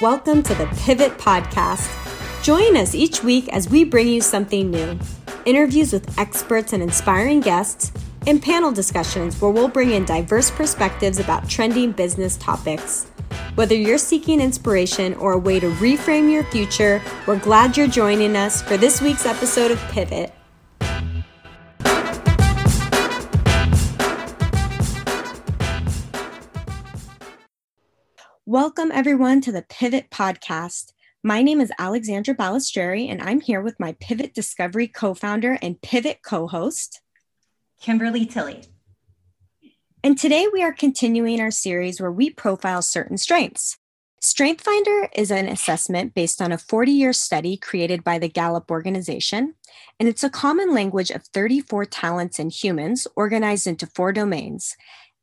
Welcome to the Pivot Podcast. Join us each week as we bring you something new interviews with experts and inspiring guests, and panel discussions where we'll bring in diverse perspectives about trending business topics. Whether you're seeking inspiration or a way to reframe your future, we're glad you're joining us for this week's episode of Pivot. Welcome, everyone, to the Pivot Podcast. My name is Alexandra Balistreri, and I'm here with my Pivot Discovery co founder and Pivot co host, Kimberly Tilley. And today we are continuing our series where we profile certain strengths. Strength Finder is an assessment based on a 40 year study created by the Gallup organization, and it's a common language of 34 talents in humans organized into four domains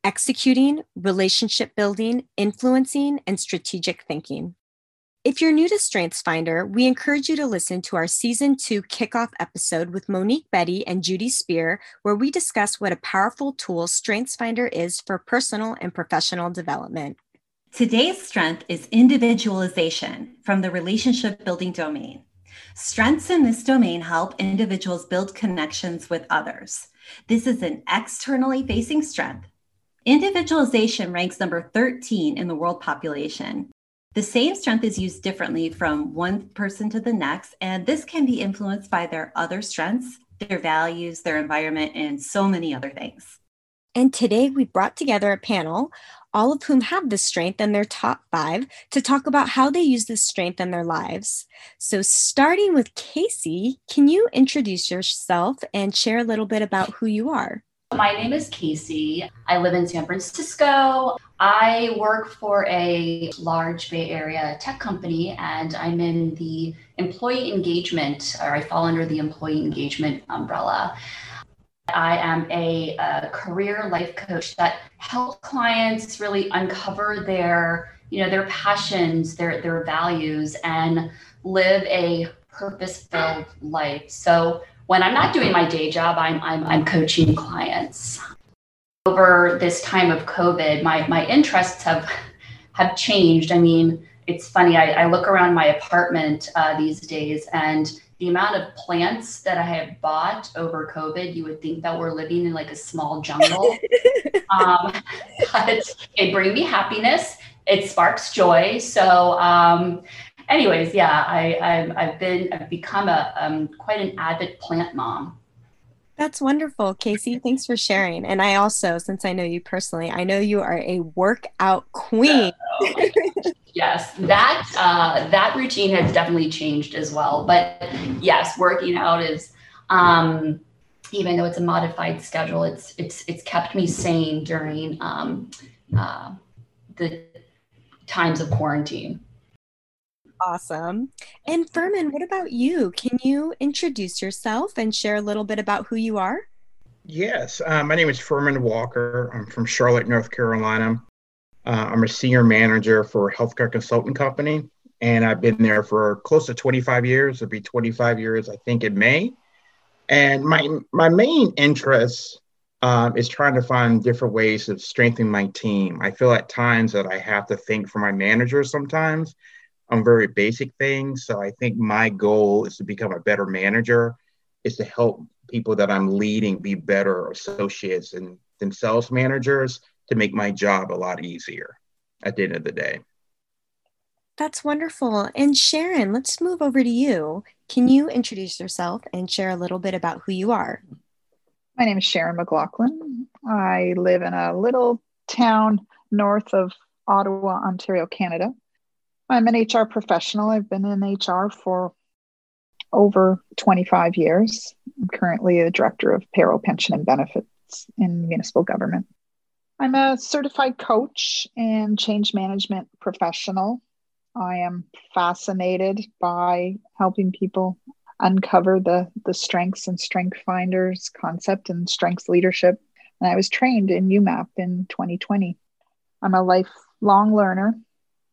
executing, relationship building, influencing, and strategic thinking. If you're new to Strengths Finder, we encourage you to listen to our season two kickoff episode with Monique Betty and Judy Spear, where we discuss what a powerful tool Strengths Finder is for personal and professional development. Today's strength is individualization from the relationship building domain. Strengths in this domain help individuals build connections with others. This is an externally facing strength Individualization ranks number 13 in the world population. The same strength is used differently from one person to the next, and this can be influenced by their other strengths, their values, their environment, and so many other things. And today we brought together a panel, all of whom have this strength in their top five, to talk about how they use this strength in their lives. So, starting with Casey, can you introduce yourself and share a little bit about who you are? My name is Casey. I live in San Francisco. I work for a large Bay Area tech company and I'm in the employee engagement, or I fall under the employee engagement umbrella. I am a, a career life coach that helps clients really uncover their, you know, their passions, their their values and live a purpose-filled life. So when I'm not doing my day job, I'm, I'm, I'm coaching clients. Over this time of COVID, my, my interests have, have changed. I mean, it's funny, I, I look around my apartment uh, these days and the amount of plants that I have bought over COVID, you would think that we're living in like a small jungle. um, but it brings me happiness. It sparks joy. So um, anyways, yeah, I, I have been I've become a um, quite an avid plant mom. That's wonderful, Casey. Thanks for sharing. And I also, since I know you personally, I know you are a workout queen. yes, that uh, that routine has definitely changed as well. But yes, working out is, um, even though it's a modified schedule, it's it's it's kept me sane during um, uh, the times of quarantine. Awesome. And Furman, what about you? Can you introduce yourself and share a little bit about who you are? Yes, uh, my name is Furman Walker. I'm from Charlotte, North Carolina. Uh, I'm a senior manager for a healthcare consulting company, and I've been there for close to 25 years. It'll be 25 years, I think, in May. And my my main interest um, is trying to find different ways of strengthening my team. I feel at times that I have to think for my manager sometimes on very basic things. So I think my goal is to become a better manager, is to help people that I'm leading be better associates and themselves managers to make my job a lot easier at the end of the day. That's wonderful. And Sharon, let's move over to you. Can you introduce yourself and share a little bit about who you are? My name is Sharon McLaughlin. I live in a little town north of Ottawa, Ontario, Canada. I'm an HR professional. I've been in HR for over 25 years. I'm currently a director of payroll, pension, and benefits in municipal government. I'm a certified coach and change management professional. I am fascinated by helping people uncover the, the strengths and strength finders concept and strengths leadership. And I was trained in UMAP in 2020. I'm a lifelong learner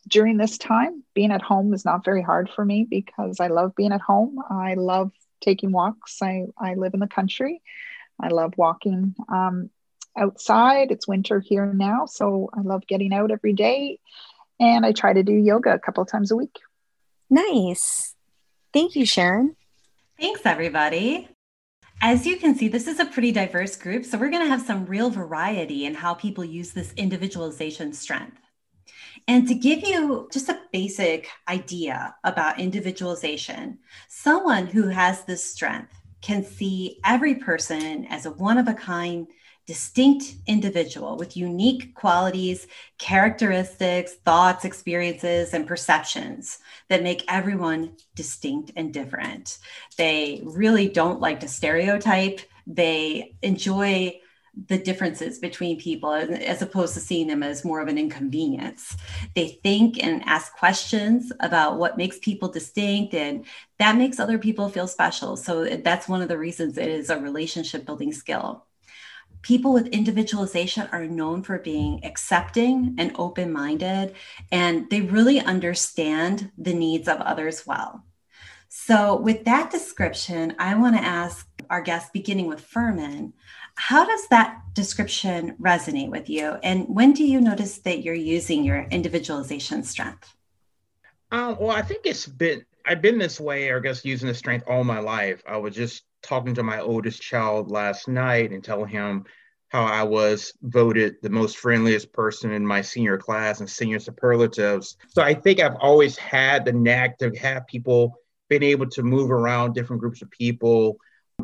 during this time, being at home is not very hard for me because I love being at home. I love taking walks. I, I live in the country. I love walking um, outside. It's winter here now, so I love getting out every day. And I try to do yoga a couple times a week. Nice. Thank you, Sharon. Thanks, everybody. As you can see, this is a pretty diverse group, so we're going to have some real variety in how people use this individualization strength. And to give you just a basic idea about individualization, someone who has this strength can see every person as a one of a kind, distinct individual with unique qualities, characteristics, thoughts, experiences, and perceptions that make everyone distinct and different. They really don't like to stereotype. They enjoy the differences between people as opposed to seeing them as more of an inconvenience. They think and ask questions about what makes people distinct, and that makes other people feel special. So that's one of the reasons it is a relationship building skill. People with individualization are known for being accepting and open minded, and they really understand the needs of others well. So, with that description, I want to ask our guest, beginning with Furman, how does that description resonate with you? And when do you notice that you're using your individualization strength? Um, well, I think it's been, I've been this way, or I guess using the strength all my life. I was just talking to my oldest child last night and telling him how I was voted the most friendliest person in my senior class and senior superlatives. So I think I've always had the knack to have people been able to move around different groups of people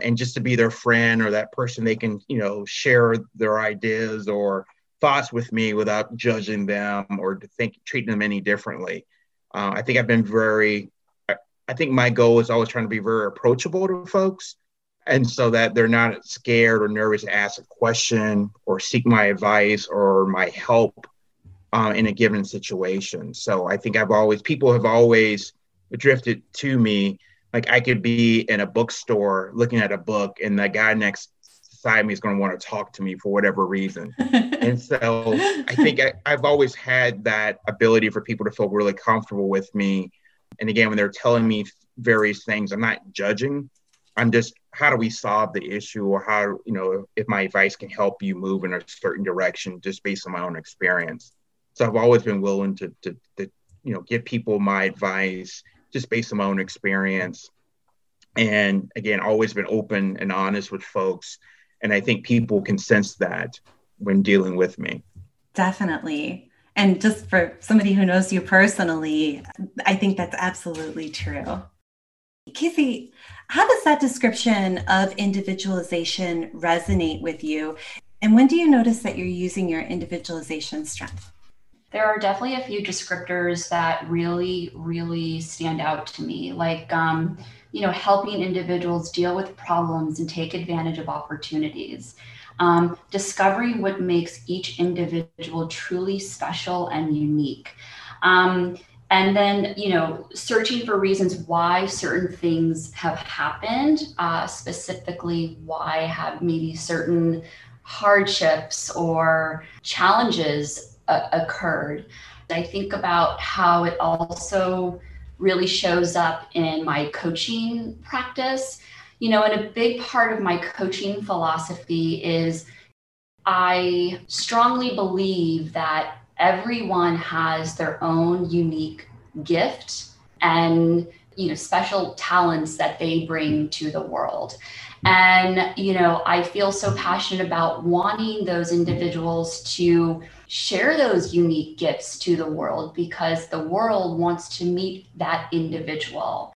and just to be their friend or that person they can you know share their ideas or thoughts with me without judging them or to think treating them any differently. Uh, i think i've been very I, think my goal is always trying to be very approachable to folks. And so that they're not scared or nervous to ask a question or seek my advice or my help uh, in a given situation. So i think i've always people have always drifted to me like I could be in a bookstore looking at a book and the guy next beside me is going to want to talk to me for whatever reason. and so I think I, I've always had that ability for people to feel really comfortable with me. And again, when they're telling me various things, I'm not judging. I'm just, how do we solve the issue or how, you know, if my advice can help you move in a certain direction just based on my own experience. So I've always been willing to, to, to you know, give people my advice just based on my own experience. And again, always been open and honest with folks. And I think people can sense that when dealing with me. Definitely. And just for somebody who knows you personally, I think that's absolutely true. Casey, how does that description of individualization resonate with you? And when do you notice that you're using your individualization strength? There are definitely a few descriptors that really, really stand out to me, like, um, you know, helping individuals deal with problems and take advantage of opportunities. Um, discovering what makes each individual truly special and unique. Um, and then, you know, searching for reasons why certain things have happened, uh, specifically, why have maybe certain hardships or challenges uh, occurred. I think about how it also really shows up in my coaching practice. You know, and a big part of my coaching philosophy is I strongly believe that everyone has their own unique gift and you know special talents that they bring to the world and you know i feel so passionate about wanting those individuals to share those unique gifts to the world because the world wants to meet that individual.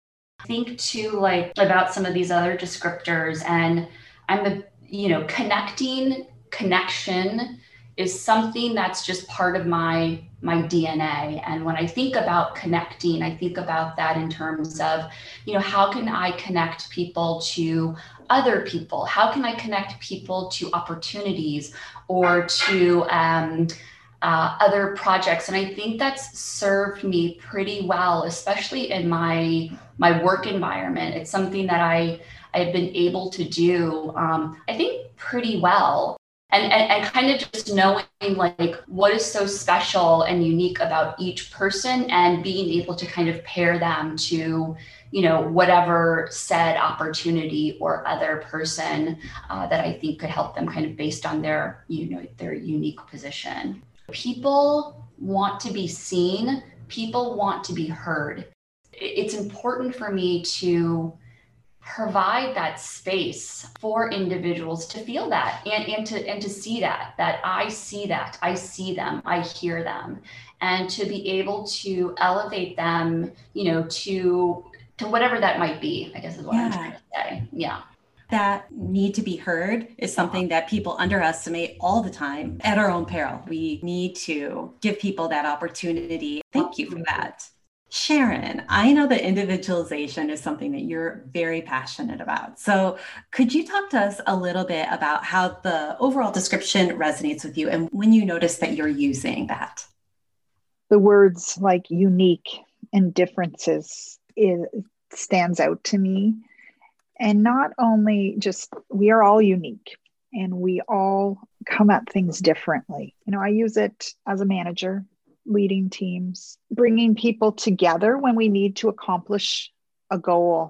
Think too like about some of these other descriptors and I'm a you know connecting connection is something that's just part of my my DNA and when I think about connecting I think about that in terms of you know how can I connect people to other people? How can I connect people to opportunities or to um, uh, other projects? And i think that's served me pretty well especially in my my work environment. It's something that i i've been able to do um, i think pretty well and, and, and kind of just knowing like what is so special and unique about each person and being able to kind of pair them to you know whatever said opportunity or other person uh, that i think could help them kind of based on their you know their unique position people want to be seen, people want to be heard. It's important for me to provide that space for individuals to feel that and, and to and to see that that i see that i see them i hear them and to be able to elevate them you know to to whatever that might be i guess is what yeah. i'm trying to say yeah that need to be heard is something that people underestimate all the time at our own peril. We need to give people that opportunity. Thank you for that. Sharon, I know that individualization is something that you're very passionate about. So, could you talk to us a little bit about how the overall description resonates with you and when you notice that you're using that? The words like unique and differences stands out to me. And not only just we are all unique and we all come at things differently. You know, I use it as a manager leading teams, bringing people together when we need to accomplish a goal,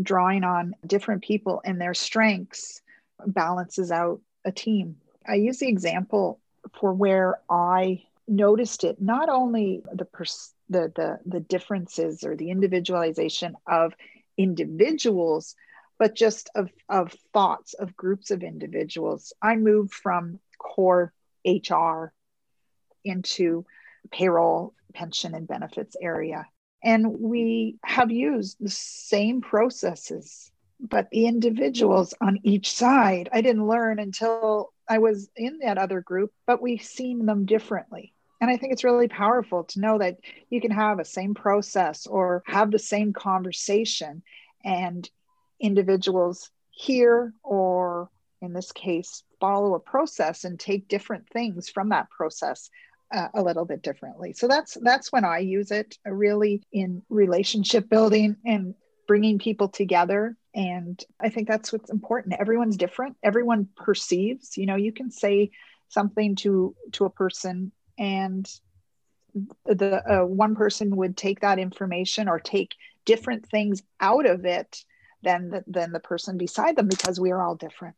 drawing on different people and their strengths balances out a team. I use the example for where I noticed it not only the pers- the, the the differences or the individualization of individuals but just of of thoughts of groups of individuals i moved from core hr into payroll, pension, and benefits area. And we have used the same processes, but the individuals on each side, I didn't learn until I was in that other group, but we've seen them differently. And I think it's really powerful to know that you can have a same process or have the same conversation and individuals hear or in this case follow a process and take different things from that process uh, a little bit differently. So that's that's when I use it uh, really in relationship building and bringing people together and I think that's what's important. Everyone's different. Everyone perceives, you know, you can say something to to a person and the uh, one person would take that information or take different things out of it than the, than the person beside them because we are all different.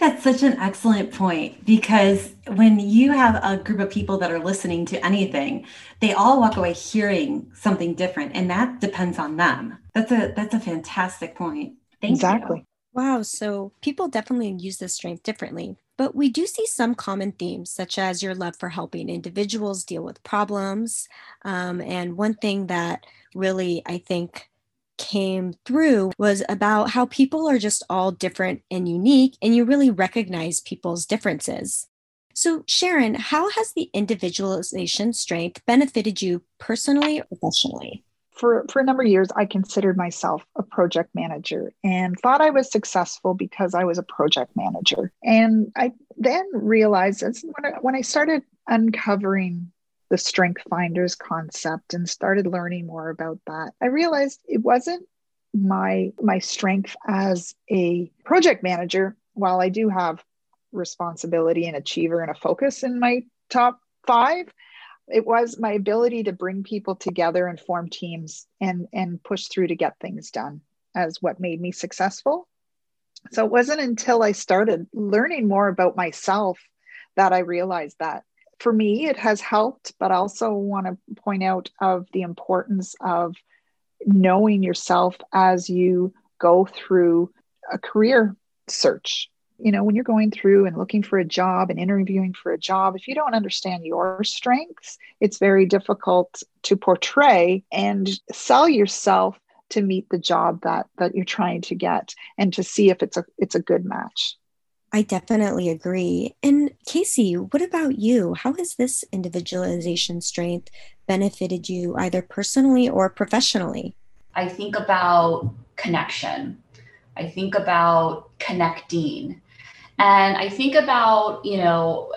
That's such an excellent point because when you have a group of people that are listening to anything, they all walk away hearing something different and that depends on them. That's a that's a fantastic point. Thank exactly. You. Wow, so people definitely use this strength differently. But we do see some common themes, such as your love for helping individuals deal with problems. Um, and one thing that really, I think, came through was about how people are just all different and unique, and you really recognize people's differences. So, Sharon, how has the individualization strength benefited you personally or professionally? For, for a number of years, I considered myself a project manager and thought I was successful because I was a project manager. And I then realized when I, when I started uncovering the strength finders concept and started learning more about that. I realized it wasn't my my strength as a project manager. While i do have responsibility and achiever and a focus in my top 5 it was my ability to bring people together and form teams and and push through to get things done as what made me successful. So it wasn't until i started learning more about myself that i realized that for me, it has helped, but I also want to point out of the importance of knowing yourself as you go through a career search. You know, when you're going through and looking for a job and interviewing for a job, if you don't understand your strengths, it's very difficult to portray and sell yourself to meet the job that that you're trying to get and to see if it's a it's a good match. I definitely agree. And Casey, what about you? How has this individualization strength benefited you either personally or professionally? I think about connection. I think about connecting. And I think about, you know,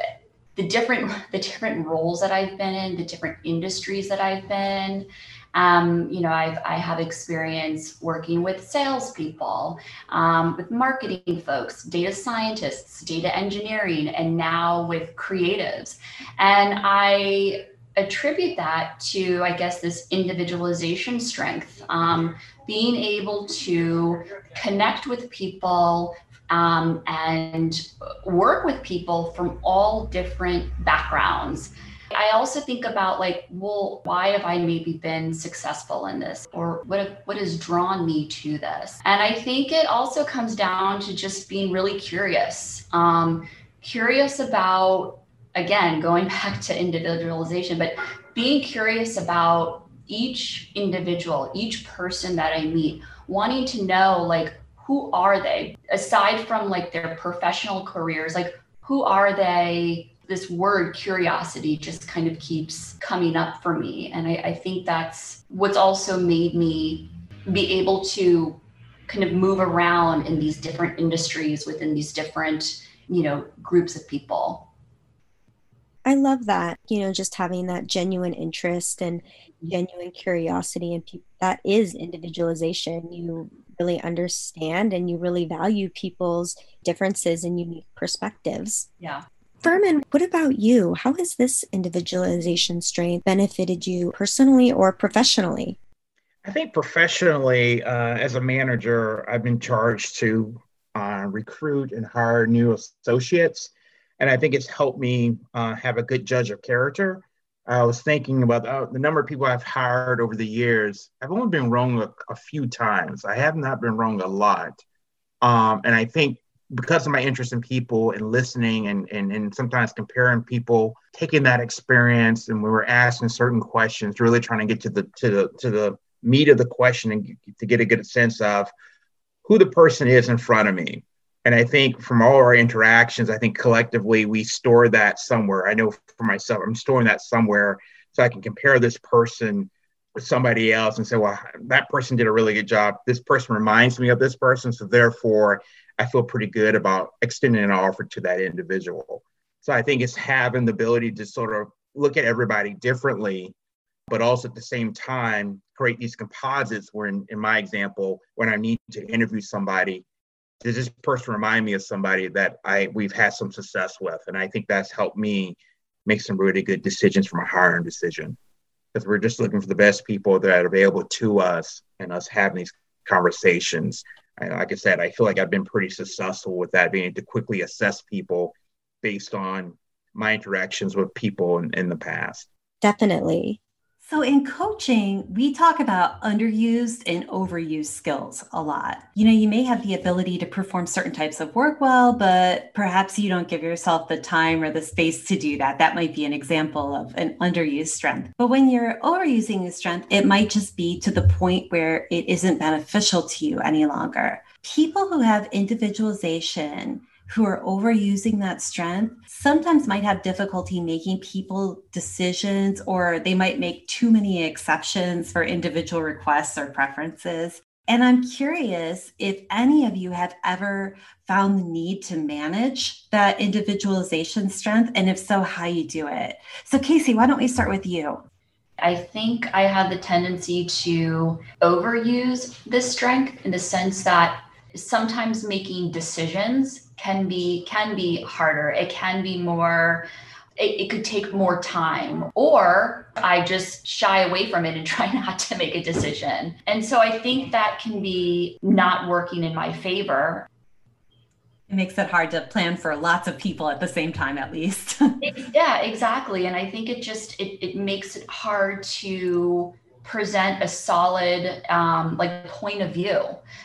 the different the different roles that I've been in, the different industries that I've been um, you know, I've I have experience working with salespeople, um, with marketing folks, data scientists, data engineering, and now with creatives. And I attribute that to, I guess, this individualization strength, um, being able to connect with people um, and work with people from all different backgrounds. I also think about like, well, why have I maybe been successful in this, or what what has drawn me to this? And I think it also comes down to just being really curious, um, curious about again going back to individualization, but being curious about each individual, each person that I meet, wanting to know like who are they aside from like their professional careers, like who are they? This word curiosity just kind of keeps coming up for me. And I, I think that's what's also made me be able to kind of move around in these different industries within these different, you know, groups of people. I love that, you know, just having that genuine interest and genuine curiosity and pe- that is individualization. You really understand and you really value people's differences and unique perspectives. Yeah. Furman, what about you? How has this individualization strength benefited you personally or professionally? I think professionally, uh, as a manager, I've been charged to uh, recruit and hire new associates. And I think it's helped me uh, have a good judge of character. I was thinking about uh, the number of people I've hired over the years. I've only been wrong a, a few times. I have not been wrong a lot. Um, and I think because of my interest in people and listening and, and, and sometimes comparing people, taking that experience and we were asking certain questions, really trying to get to the to the to the meat of the question and to get a good sense of who the person is in front of me. And I think from all our interactions, I think collectively we store that somewhere. I know for myself, I'm storing that somewhere so I can compare this person with somebody else and say, well, that person did a really good job. This person reminds me of this person. So therefore, I feel pretty good about extending an offer to that individual. So I think it's having the ability to sort of look at everybody differently, but also at the same time create these composites where in, in my example, when I need to interview somebody, does this person remind me of somebody that I we've had some success with? And I think that's helped me make some really good decisions from a hiring decision. Because we're just looking for the best people that are available to us and us having these conversations. Like I said, I feel like I've been pretty successful with that, being able to quickly assess people based on my interactions with people in, in the past. Definitely. So, in coaching, we talk about underused and overused skills a lot. You know, you may have the ability to perform certain types of work well, but perhaps you don't give yourself the time or the space to do that. That might be an example of an underused strength. But when you're overusing the strength, it might just be to the point where it isn't beneficial to you any longer. People who have individualization who are overusing that strength sometimes might have difficulty making people decisions or they might make too many exceptions for individual requests or preferences. And I'm curious if any of you have ever found the need to manage that individualization strength, and if so, how you do it. So, Casey, why don't we start with you? I think I have the tendency to overuse this strength in the sense that sometimes making decisions can be can be harder. It can be more it, it, could take more time. Or i just shy away from it and try not to make a decision. And so i think that can be not working in my favor. It makes it hard to plan for lots of people at the same time at least. Yeah exactly. And i think it just it, it makes it hard to present a solid um, like point of view.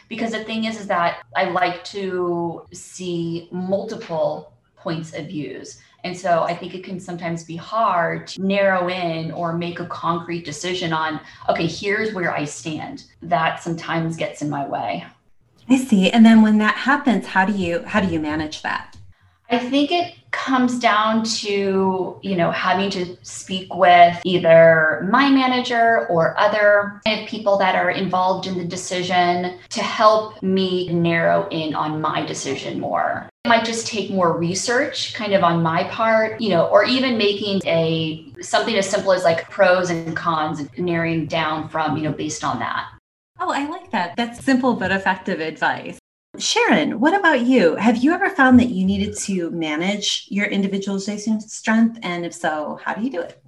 Because the thing is is that i like to see multiple points of views. And so i think it can sometimes be hard to narrow in or make a concrete decision on okay here's where i stand. That sometimes gets in my way. I see. And then when that happens how do you how do you manage that? I think it comes down to, you know, having to speak with either my manager or other people that are involved in the decision to help me narrow in on my decision more. It might just take more research kind of on my part, you know, or even making a something as simple as like pros and cons and narrowing down from, you know, based on that. Oh, I like that. That's simple but effective advice. Sharon, what about you? Have you ever found that you needed to manage your individualization strength? And if so, how do you do it?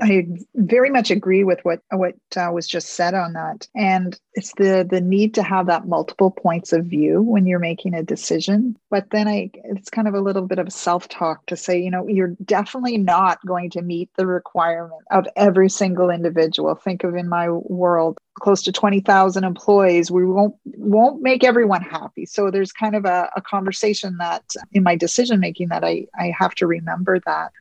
I very much agree with what what uh, was just said on that, and it's the the need to have that multiple points of view when you're making a decision. But then I, it's kind of a little bit of self talk to say, you know, you're definitely not going to meet the requirement of every single individual. Think of in my world, close to 20,000 employees we won't won't make everyone happy so there's kind of a, a conversation that in my decision making that I, I have to remember that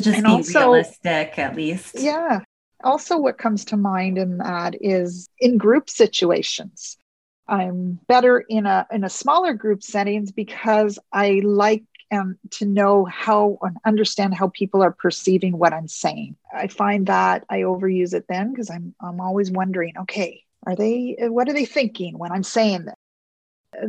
just and be also, realistic at least yeah also what comes to mind in that is in group situations i'm better in a in a smaller group settings because i like and to know how and understand how people are perceiving what I'm saying. I find that I overuse it then because I'm I'm always wondering, okay, are they what are they thinking when I'm saying this?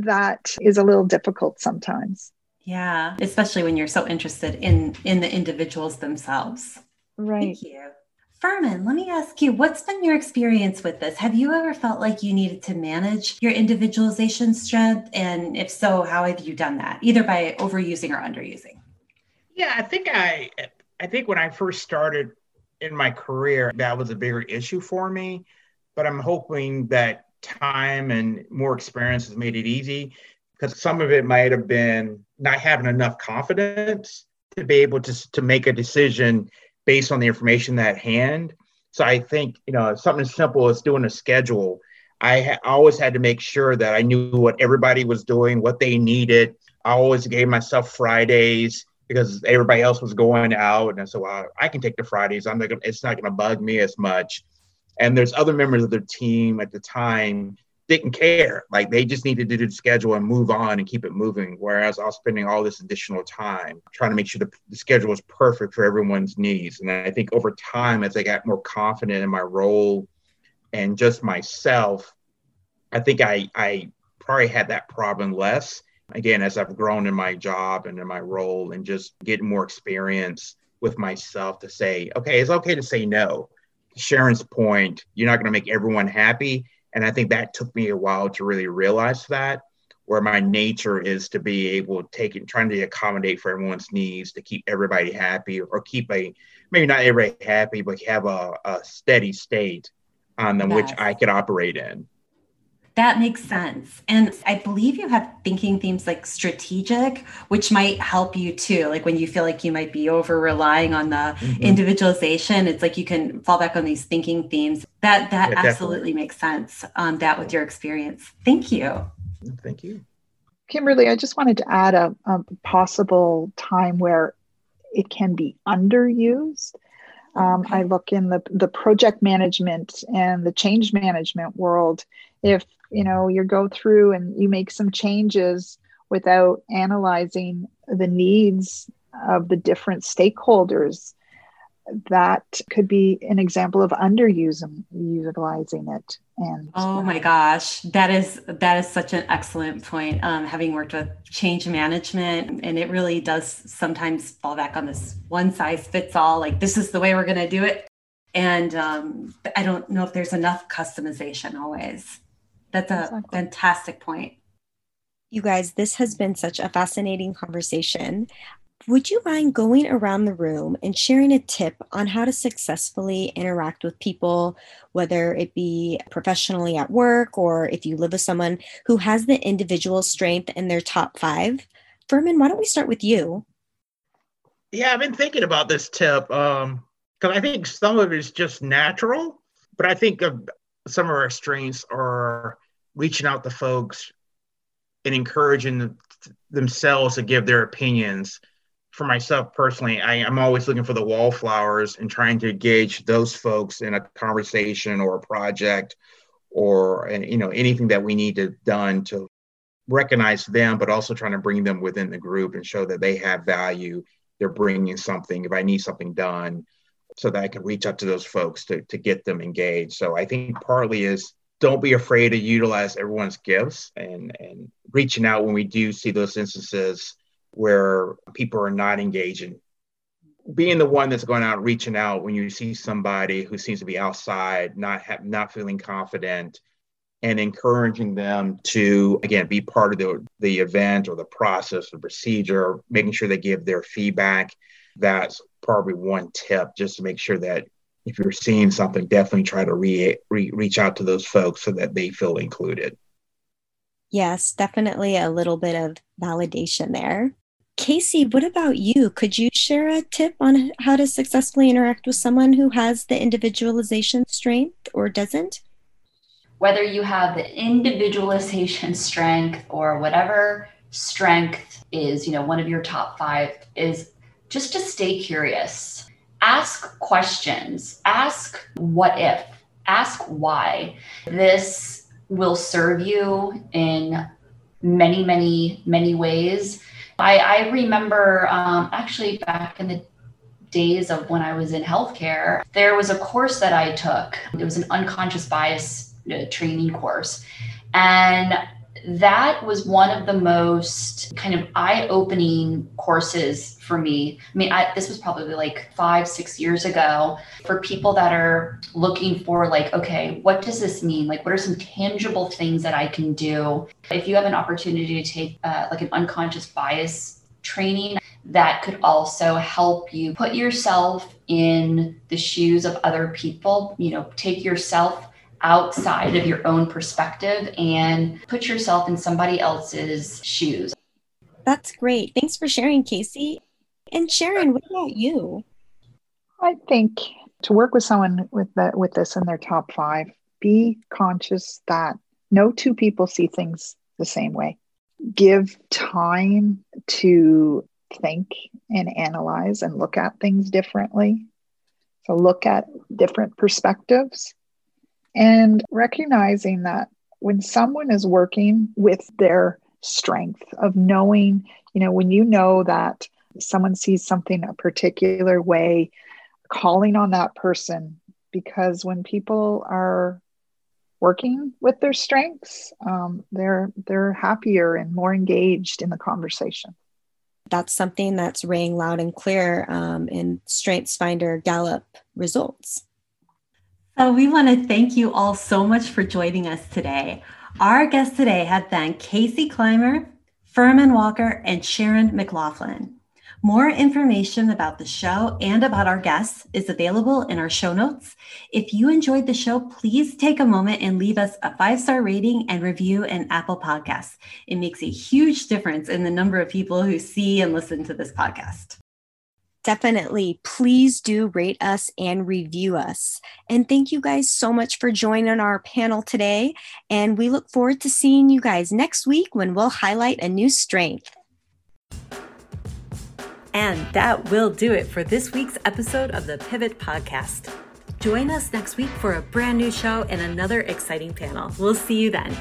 That is a little difficult sometimes. Yeah, especially when you're so interested in in the individuals themselves. Right. Thank you. Furman, let me ask you, what's been your experience with this? Have you ever felt like you needed to manage your individualization strength? And if so, how have you done that, either by overusing or underusing? Yeah, I think I I think when I first started in my career, that was a bigger issue for me. But I'm hoping that time and more experience has made it easy because some of it might have been not having enough confidence to be able to, to make a decision based on the information at hand. So I think, you know, something as simple as doing a schedule. I ha- always had to make sure that I knew what everybody was doing, what they needed. I always gave myself Fridays because everybody else was going out, and I said, "Well, I can take the Fridays. I'm not gonna, it's not going to bug me as much." And there's other members of the team at the time didn't care. Like they just needed to do the schedule and move on and keep it moving. Whereas I was spending all this additional time trying to make sure the, the schedule was perfect for everyone's needs. And I think over time, as I got more confident in my role and just myself, I think I, I probably had that problem less. Again, as I've grown in my job and in my role and just getting more experience with myself to say, okay, it's okay to say no. Sharon's point, you're not going to make everyone happy and I think that took me a while to really realize that, where my nature is to be able to take it, trying to accommodate for everyone's needs, to keep everybody happy or keep a, maybe not everybody happy, but have a, a steady state on them, yes. which I could operate in. That makes sense. And I believe you have thinking themes like strategic, which might help you too. Like when you feel like you might be over relying on the mm-hmm. individualization, it's like you can fall back on these thinking themes. That that yeah, absolutely makes sense. Um, that with your experience. Thank you. Thank you. Kimberly, I just wanted to add a, a possible time where it can be underused. Um, okay. I look in the, the project management and the change management world. If you know you go through and you make some changes without analyzing the needs of the different stakeholders that could be an example of underusing utilizing it and oh my gosh that is that is such an excellent point um, having worked with change management and it really does sometimes fall back on this one size fits all like this is the way we're going to do it and um, i don't know if there's enough customization always that's a exactly. fantastic point. You guys, this has been such a fascinating conversation. Would you mind going around the room and sharing a tip on how to successfully interact with people, whether it be professionally at work or if you live with someone who has the individual strength in their top five? Furman, why don't we start with you? Yeah, I've been thinking about this tip because um, I think some of it is just natural, but I think some of our strengths are reaching out to folks and encouraging themselves to give their opinions. For myself personally, I, am always looking for the wallflowers and trying to engage those folks in a conversation or a project or you know anything that we need to done to recognize them, but also trying to bring them within the group and show that they have value. They're bringing something. If I need something done, so that I can reach out to those folks to, to get them engaged. So I think partly is don't be afraid to utilize everyone's gifts and, and reaching out when we do see those instances where people are not engaging. Being the one that's going out reaching out when you see somebody who seems to be outside, not have, not feeling confident, and encouraging them to again be part of the, the event or the process or procedure, making sure they give their feedback that's probably one tip just to make sure that if you're seeing something, definitely try to re- re- reach out to those folks so that they feel included. Yes, definitely a little bit of validation there. Casey, what about you? Could you share a tip on how to successfully interact with someone who has the individualization strength or doesn't? Whether you have the individualization strength or whatever strength is, you know, one of your top five, is just to stay curious. Ask questions. Ask what if. Ask why. This will serve you in many, many, many ways. I, I remember um, actually back in the days of when I was in healthcare, there was a course that I took. It was an unconscious bias uh, training course. And that was one of the most kind of eye-opening courses for me. I mean, I, this was probably like five, six years ago. For people that are looking for, like, okay, what does this mean? Like, what are some tangible things that I can do? If you have an opportunity to take uh, like an unconscious bias training, that could also help you put yourself in the shoes of other people. You know, take yourself outside of your own perspective and put yourself in somebody else's shoes. That's great. Thanks for sharing, Casey. And Sharon, what about you? I think to work with someone with that with this in their top five, be conscious that no two people see things the same way. Give time to think and analyze and look at things differently. So look at different perspectives and recognizing that when someone is working with their strength of knowing, you know, when you know that someone sees something a particular way, calling on that person, because when people are working with their strengths, um, they're they're happier and more engaged in the conversation. That's something that's ringing loud and clear um, in Strengths Finder Gallup results. So we want to thank you all so much for joining us today. Our guests today have been Casey Clymer, Furman Walker, and Sharon McLaughlin. More information about the show and about our guests is available in our show notes. If you enjoyed the show, please take a moment and leave us a five star rating and review in Apple Podcasts. It makes a huge difference in the number of people who see and listen to this podcast. Definitely. Please do rate us and review us. And thank you guys so much for joining our panel today. And we look forward to seeing you guys next week when we'll highlight a new strength. And that will do it for this week's episode of the Pivot Podcast. Join us next week for a brand new show and another exciting panel. We'll see you then.